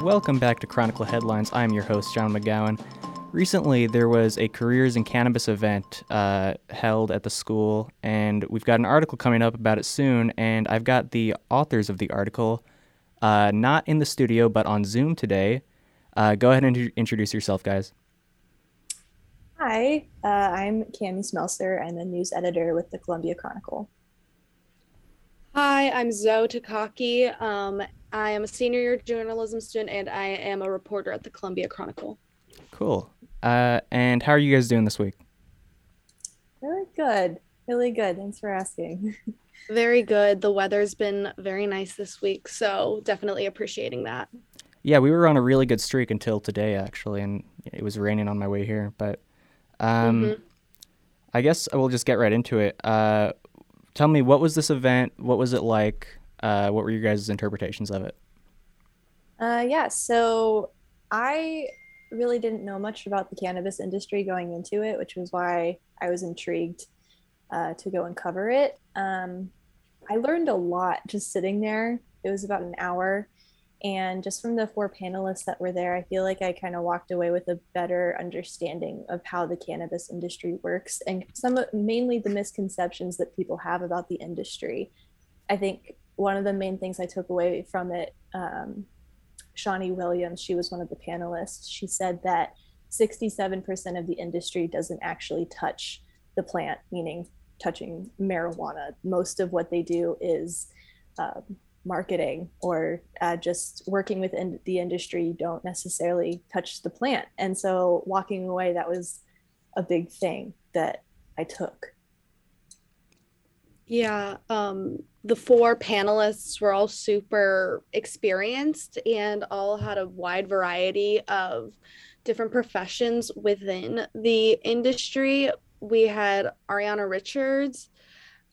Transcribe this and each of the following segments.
Welcome back to Chronicle Headlines. I'm your host, John McGowan. Recently, there was a Careers in Cannabis event uh, held at the school, and we've got an article coming up about it soon. And I've got the authors of the article uh, not in the studio, but on Zoom today. Uh, go ahead and int- introduce yourself, guys. Hi, uh, I'm Kamy Smelser. I'm a news editor with the Columbia Chronicle. Hi, I'm Zoe Takaki. Um, I am a senior year journalism student and I am a reporter at the Columbia Chronicle. Cool. Uh, and how are you guys doing this week? Really good. Really good. Thanks for asking. Very good. The weather's been very nice this week, so definitely appreciating that. Yeah, we were on a really good streak until today, actually, and it was raining on my way here. But um, mm-hmm. I guess I will just get right into it. Uh, tell me, what was this event? What was it like? Uh, what were your guys' interpretations of it? Uh, yeah, so I really didn't know much about the cannabis industry going into it, which was why I was intrigued uh, to go and cover it. Um, I learned a lot just sitting there. It was about an hour. And just from the four panelists that were there, I feel like I kind of walked away with a better understanding of how the cannabis industry works and some mainly the misconceptions that people have about the industry. I think one of the main things I took away from it, um, Shawnee Williams, she was one of the panelists. She said that 67% of the industry doesn't actually touch the plant, meaning touching marijuana. Most of what they do is uh, marketing or uh, just working within the industry. Don't necessarily touch the plant. And so walking away, that was a big thing that I took. Yeah, um, the four panelists were all super experienced and all had a wide variety of different professions within the industry. We had Ariana Richards,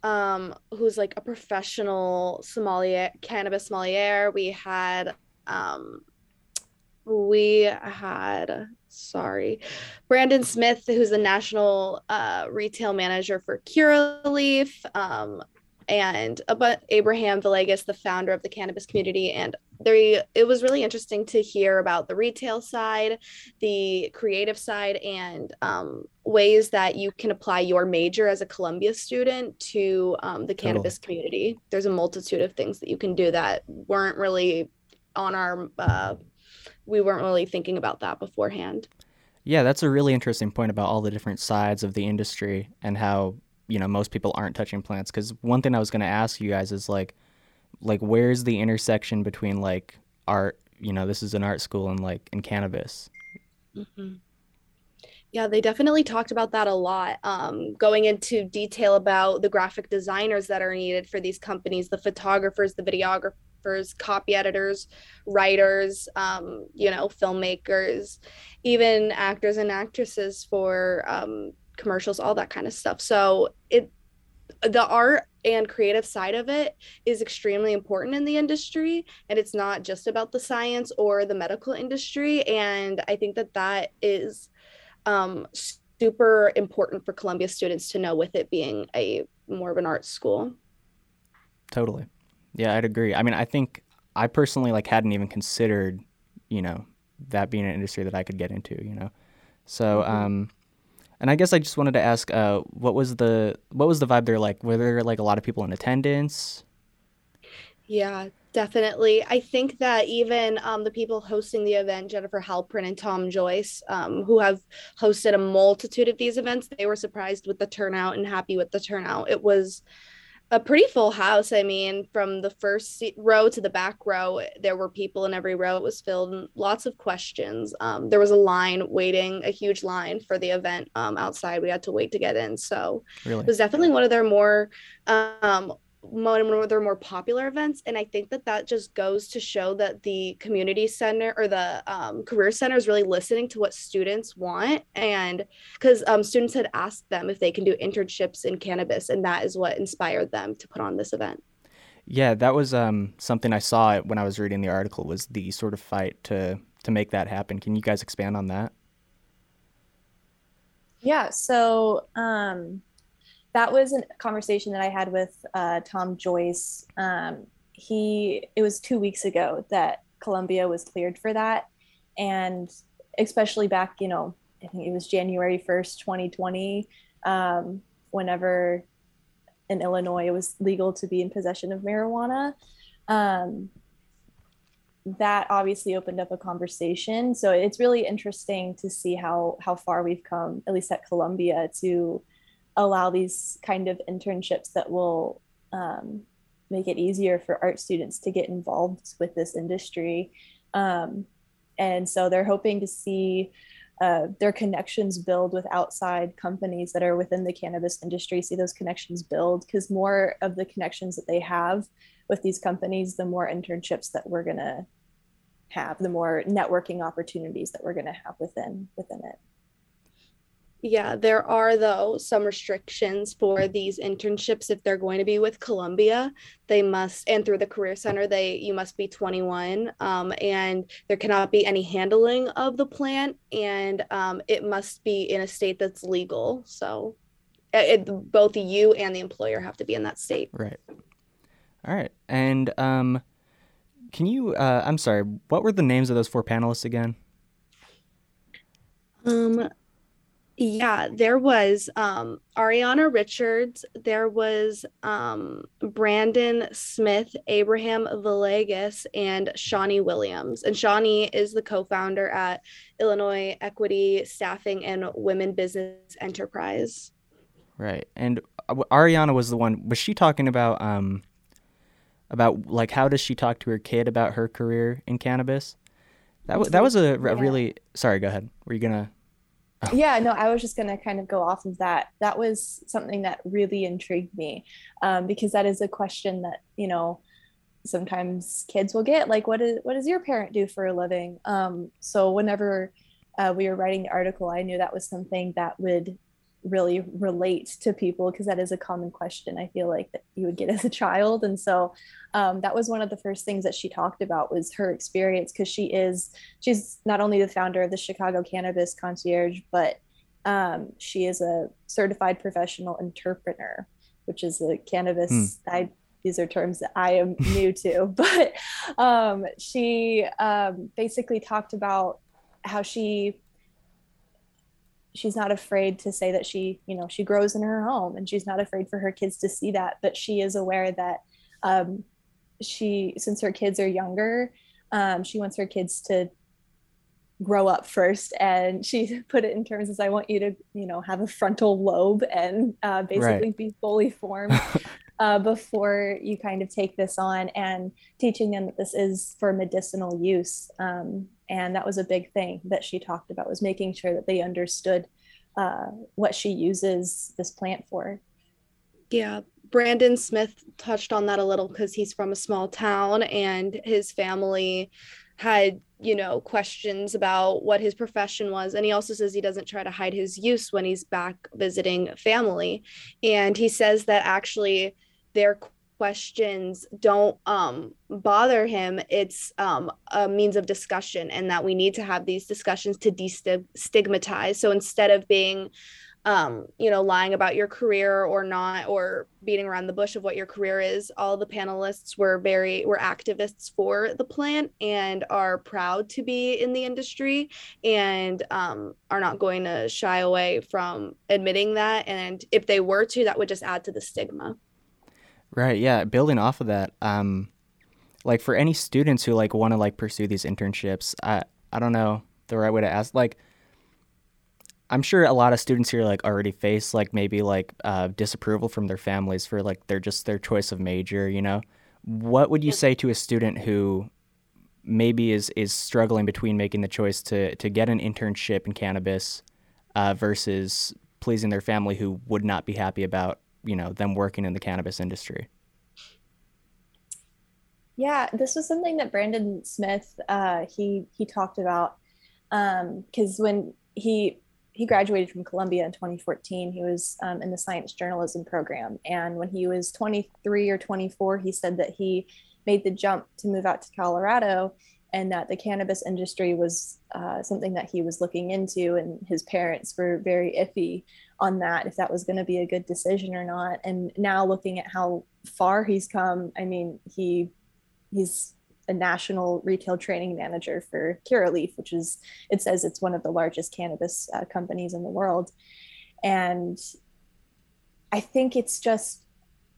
um, who's like a professional sommelier, cannabis sommelier. We had um, we had sorry brandon smith who's the national uh, retail manager for curaleaf um, and but abraham villegas the founder of the cannabis community and there it was really interesting to hear about the retail side the creative side and um, ways that you can apply your major as a columbia student to um, the cannabis community. There's a multitude of things that you can do that weren't really on our uh, we weren't really thinking about that beforehand. Yeah, that's a really interesting point about all the different sides of the industry and how, you know, most people aren't touching plants. Cuz one thing I was going to ask you guys is like like where's the intersection between like art, you know, this is an art school and like in cannabis. Mm-hmm. Yeah, they definitely talked about that a lot. Um, going into detail about the graphic designers that are needed for these companies, the photographers, the videographers copy editors, writers, um, you know, filmmakers, even actors and actresses for um, commercials, all that kind of stuff. So it the art and creative side of it is extremely important in the industry and it's not just about the science or the medical industry and i think that that is um, super important for columbia students to know with it being a more of an art school totally yeah, I'd agree. I mean, I think I personally like hadn't even considered, you know, that being an industry that I could get into, you know. So, mm-hmm. um, and I guess I just wanted to ask, uh, what was the what was the vibe there like? Were there like a lot of people in attendance? Yeah, definitely. I think that even um, the people hosting the event, Jennifer Halprin and Tom Joyce, um, who have hosted a multitude of these events, they were surprised with the turnout and happy with the turnout. It was a pretty full house. I mean, from the first row to the back row, there were people in every row. It was filled and lots of questions. Um, there was a line waiting, a huge line for the event um, outside. We had to wait to get in. So really? it was definitely one of their more um, one of their more popular events and i think that that just goes to show that the community center or the um, career center is really listening to what students want and because um, students had asked them if they can do internships in cannabis and that is what inspired them to put on this event. Yeah that was um, something i saw when i was reading the article was the sort of fight to to make that happen. Can you guys expand on that? Yeah so um that was a conversation that I had with uh, Tom Joyce. Um, he it was two weeks ago that Columbia was cleared for that, and especially back, you know, I think it was January first, 2020, um, whenever in Illinois it was legal to be in possession of marijuana. Um, that obviously opened up a conversation. So it's really interesting to see how how far we've come, at least at Columbia, to allow these kind of internships that will um, make it easier for art students to get involved with this industry. Um, and so they're hoping to see uh, their connections build with outside companies that are within the cannabis industry, see those connections build because more of the connections that they have with these companies, the more internships that we're going to have, the more networking opportunities that we're going to have within within it. Yeah, there are though some restrictions for these internships if they're going to be with Columbia. They must and through the Career Center, they you must be 21, um, and there cannot be any handling of the plant, and um, it must be in a state that's legal. So, it, both you and the employer have to be in that state. Right. All right, and um, can you? Uh, I'm sorry. What were the names of those four panelists again? Um, yeah, there was um, Ariana Richards, there was um, Brandon Smith, Abraham Villegas, and Shawnee Williams. And Shawnee is the co founder at Illinois Equity Staffing and Women Business Enterprise. Right. And uh, Ariana was the one, was she talking about, um, about like, how does she talk to her kid about her career in cannabis? That, w- that was a, a really, sorry, go ahead. Were you going to? yeah no i was just going to kind of go off of that. That was something that really intrigued me um, because that is a question that you know sometimes kids will get like what is what does your parent do for a living? Um, so whenever uh, we were writing the article i knew that was something that would really relate to people because that is a common question i feel like that you would get as a child and so um, that was one of the first things that she talked about was her experience because she is she's not only the founder of the chicago cannabis concierge but um, she is a certified professional interpreter which is a cannabis mm. I, these are terms that i am new to but um, she um, basically talked about how she she's not afraid to say that she you know she grows in her home and she's not afraid for her kids to see that but she is aware that um, she since her kids are younger um, she wants her kids to grow up first and she put it in terms as i want you to you know have a frontal lobe and uh, basically right. be fully formed uh, before you kind of take this on and teaching them that this is for medicinal use. Um, and that was a big thing that she talked about was making sure that they understood uh, what she uses this plant for. Yeah. Brandon smith touched on that a little because he's from a small town and his family had you know questions about what his profession was. And he also says he doesn't try to hide his use when he's back visiting family. And he says that actually their questions don't um, bother him it's um, a means of discussion and that we need to have these discussions to destigmatize. So instead of being um, you know lying about your career or not or beating around the bush of what your career is all the panelists were very were activists for the plant and are proud to be in the industry and um, are not going to shy away from admitting that. And if they were to that would just add to the stigma Right. Yeah. Building off of that, um, like for any students who like want to like pursue these internships, I I don't know the right way to ask. Like, I'm sure a lot of students here like already face like maybe like uh, disapproval from their families for like their just their choice of major. You know, what would you say to a student who maybe is is struggling between making the choice to to get an internship in cannabis uh, versus pleasing their family who would not be happy about you know them working in the cannabis industry? Yeah this was something that brandon smith uh, he he talked about because um, when he he graduated from columbia in 2014 he was um, in the science journalism program. And when he was 23 or 24 he said that he made the jump to move out to colorado and that the cannabis industry was uh, something that he was looking into, and his parents were very iffy on that if that was going to be a good decision or not. And now looking at how far he's come, I mean, he he's a national retail training manager for Curaleaf, which is it says it's one of the largest cannabis uh, companies in the world, and I think it's just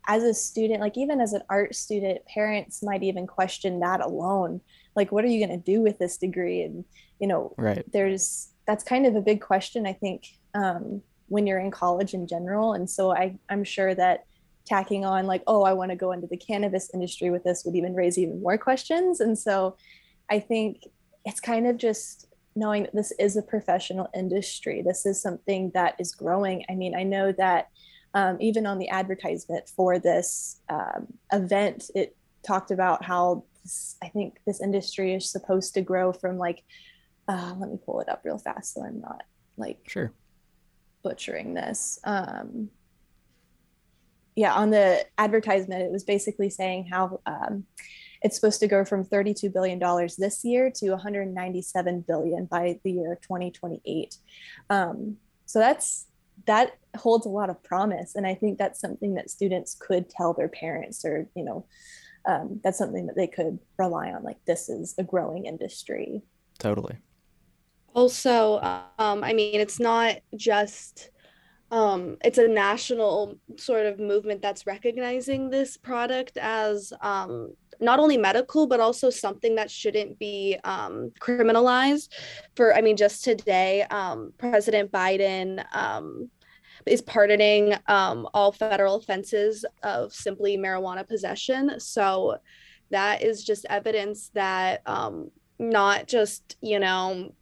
as a student, like even as an art student, parents might even question that alone. Like, what are you going to do with this degree? And you know, right. there's that's kind of a big question. I think um, when you're in college in general, and so I I'm sure that tacking on like, oh, I want to go into the cannabis industry with this would even raise even more questions. And so, I think it's kind of just knowing that this is a professional industry. This is something that is growing. I mean, I know that um, even on the advertisement for this um, event, it talked about how I think this industry is supposed to grow from like, uh, let me pull it up real fast so I'm not like sure butchering this. Um, yeah, on the advertisement, it was basically saying how um, it's supposed to go from 32 billion dollars this year to 197 billion by the year 2028. Um, so that's that holds a lot of promise and i think that's something that students could tell their parents or you know um, that's something that they could rely on like this is a growing industry. Totally. Also um, i mean it's not just um, it's a national sort of movement that's recognizing this product as um, not only medical but also something that shouldn't be um, criminalized. For i mean just today um, president biden um, is pardoning um, all federal offenses of simply marijuana possession. So that is just evidence that um, not just, you know,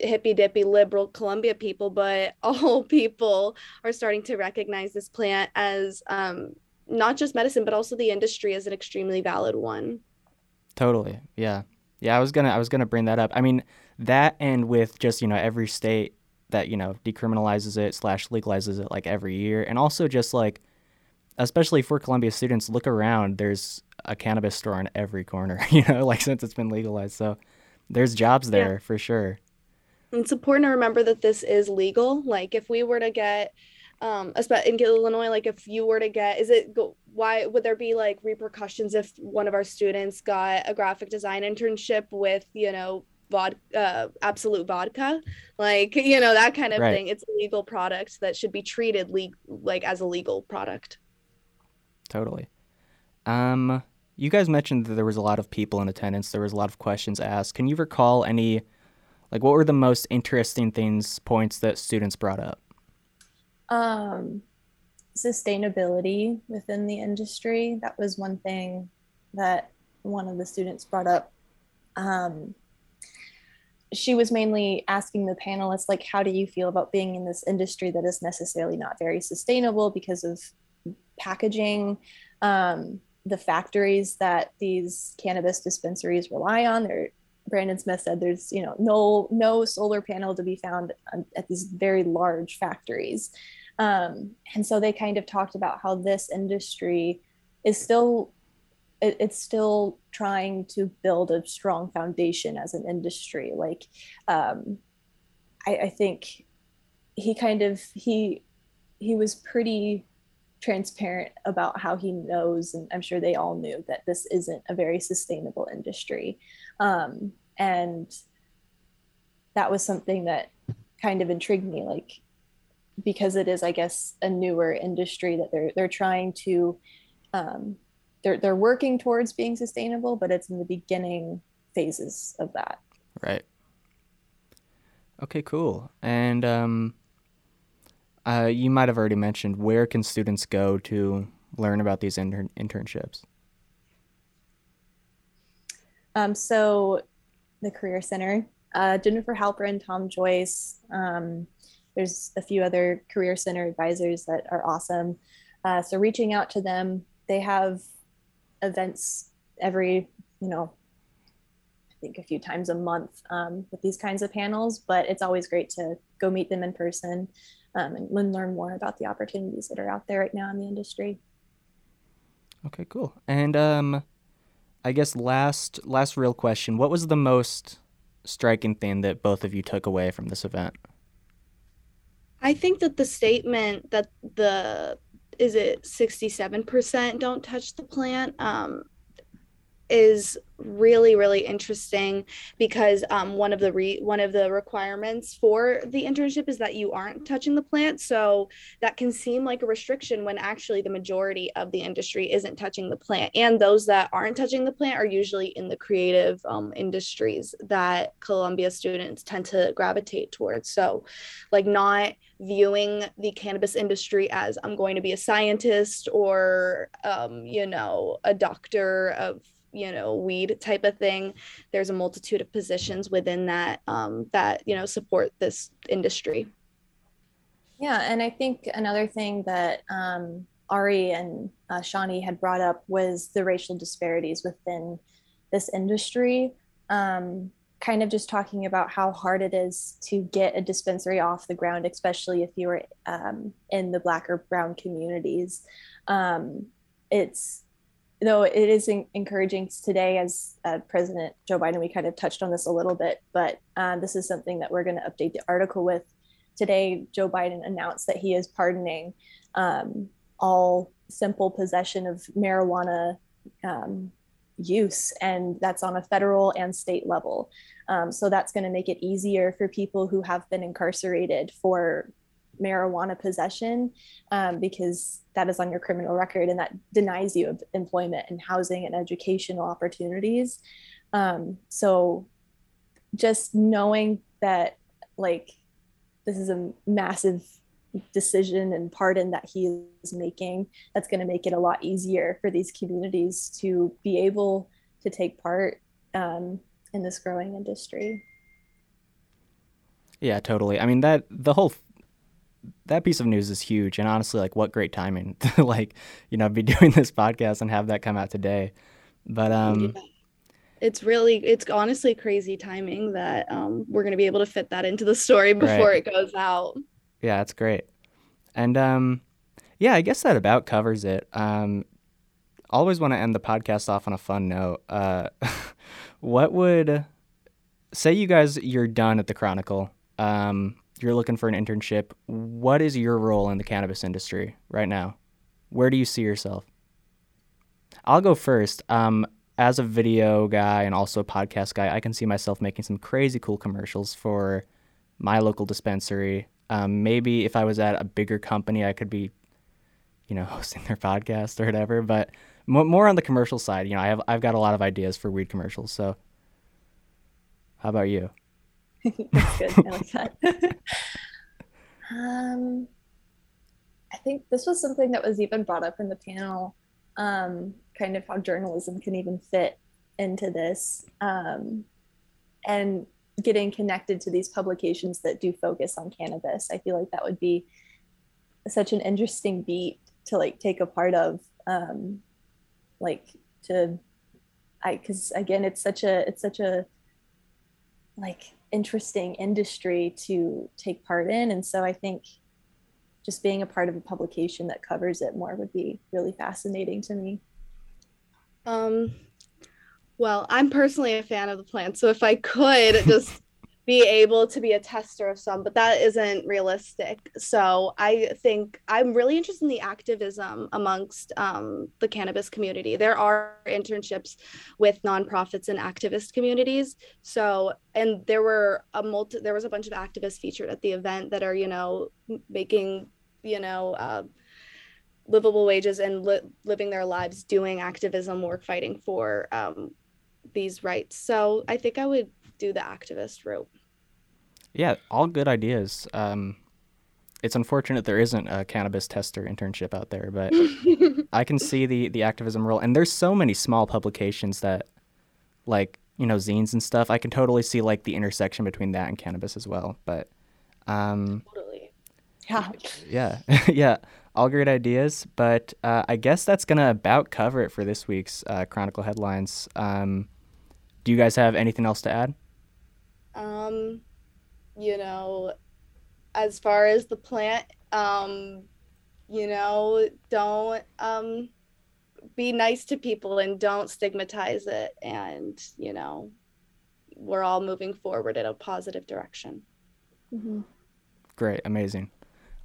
hippy dippy liberal Columbia people, but all people are starting to recognize this plant as um, not just medicine, but also the industry as an extremely valid one. Totally. Yeah. Yeah. I was to, I was to bring that up. I mean, that and with just, you know, every state that you know decriminalizes it slash legalizes it like every year. And also just like especially for columbia students look around. There's a cannabis store on every corner you know like since it's been legalized. So there's jobs there yeah. for sure. It's important to remember that this is legal. Like if we were to get um in illinois like if you were to get is it why would there be like repercussions if one of our students got a graphic design internship with you know vodka, uh, Absolut vodka, like you know that kind of right. thing. It's a legal product that should be treated le- like as a legal product. Totally. Um, you guys mentioned that there was a lot of people in attendance. There was a lot of questions asked. Can you recall any, like, what were the most interesting things, points that students brought up? Um, sustainability within the industry. That was one thing that one of the students brought up. Um, she was mainly asking the panelists like how do you feel about being in this industry that is necessarily not very sustainable because of packaging um, the factories that these cannabis dispensaries rely on? There brandon smith said there's you know no no solar panel to be found at these very large factories. Um, and so they kind of talked about how this industry is still it, it's still trying to build a strong foundation as an industry. Like, um, I, I think he kind of he he was pretty transparent about how he knows, and I'm sure they all knew that this isn't a very sustainable industry, um, and that was something that kind of intrigued me, like because it is, I guess, a newer industry that they're they're trying to um, they're they're working towards being sustainable, but it's in the beginning phases of that. Right. Okay, cool. And um, uh, you might have already mentioned where can students go to learn about these intern- internships? Um, so, the Career Center, uh, Jennifer Halperin, Tom Joyce. Um, there's a few other Career Center advisors that are awesome. Uh, so, reaching out to them, they have events every, you know, I think a few times a month um, with these kinds of panels, but it's always great to go meet them in person um, and learn more about the opportunities that are out there right now in the industry. Okay, cool. And um, I guess last last real question: What was the most striking thing that both of you took away from this event? I think that the statement that the is it 67% don't touch the plant? Um, is really really interesting because um, one of the re- one of the requirements for the internship is that you aren't touching the plant. So that can seem like a restriction when actually the majority of the industry isn't touching the plant. And those that aren't touching the plant are usually in the creative um, industries that columbia students tend to gravitate towards. So like not viewing the cannabis industry as i'm going to be a scientist or um, you know a doctor of you know weed type of thing. There's a multitude of positions within that um, that you know support this industry. Yeah and i think another thing that um, ari and uh, shani had brought up was the racial disparities within this industry. Um, kind of just talking about how hard it is to get a dispensary off the ground especially if you are um, in the black or brown communities. Um, it's though it is encouraging today as uh, President Joe Biden, we kind of touched on this a little bit, but um, this is something that we're going to update the article with. Today, Joe Biden announced that he is pardoning um, all simple possession of marijuana um, use, and that's on a federal and state level. Um, so that's going to make it easier for people who have been incarcerated for marijuana possession um, because that is on your criminal record and that denies you employment and housing and educational opportunities. Um, so just knowing that like this is a massive decision and pardon that he is making that's going to make it a lot easier for these communities to be able to take part um, in this growing industry yeah totally i mean that the whole that piece of news is huge. And honestly like what great timing to like you know be doing this podcast and have that come out today. But um yeah. it's really it's honestly crazy timing that um we're going to be able to fit that into the story before right. it goes out. Yeah that's great. And um yeah i guess that about covers it. Um always want to end the podcast off on a fun note. Uh what would say you guys you're done at the chronicle. Um you're looking for an internship, what is your role in the cannabis industry right now? Where do you see yourself? I'll go first. Um, as a video guy and also a podcast guy, I can see myself making some crazy cool commercials for my local dispensary. Um, maybe if I was at a bigger company, I could be, you know, hosting their podcast or whatever. But more on the commercial side, you know, I have I've got a lot of ideas for weed commercials. So, how about you? That's good. I like that. um, I think this was something that was even brought up in the panel, um, kind of how journalism can even fit into this, um, and getting connected to these publications that do focus on cannabis. I feel like that would be such an interesting beat to like take a part of, um, like to, I because again, it's such a it's such a like interesting industry to take part in. And so I think just being a part of a publication that covers it more would be really fascinating to me. Um, well, I'm personally a fan of the plant. So if I could just be able to be a tester of some, but that isn't realistic. So I think I'm really interested in the activism amongst um, the cannabis community. There are internships with nonprofits and activist communities. So and there were a multi there was a bunch of activists featured at the event that are you know making you know. Uh, livable wages and li- living their lives doing activism work fighting for um, these rights so i think i would do the activist route yeah, all good ideas. Um, it's unfortunate there isn't a cannabis tester internship out there, but I can see the the activism role. And there's so many small publications that, like you know, zines and stuff. I can totally see like the intersection between that and cannabis as well. But, um, totally, yeah, yeah, yeah, all great ideas. But uh, I guess that's gonna about cover it for this week's uh, Chronicle headlines. Um, do you guys have anything else to add? Um you know, as far as the plant, um, you know, don't um, be nice to people and don't stigmatize it and you know we're all moving forward in a positive direction Mm-hmm. Great, amazing.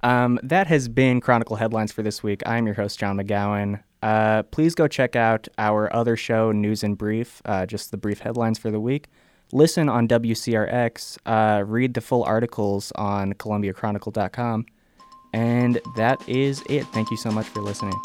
Um, that has been Chronicle Headlines for this week. I'm your host, John McGowan. Uh, please go check out our other show, News and Brief, uh, just the brief headlines for the week. Listen on WCRX, uh, read the full articles on ColumbiaChronicle.com. And that is it. Thank you so much for listening.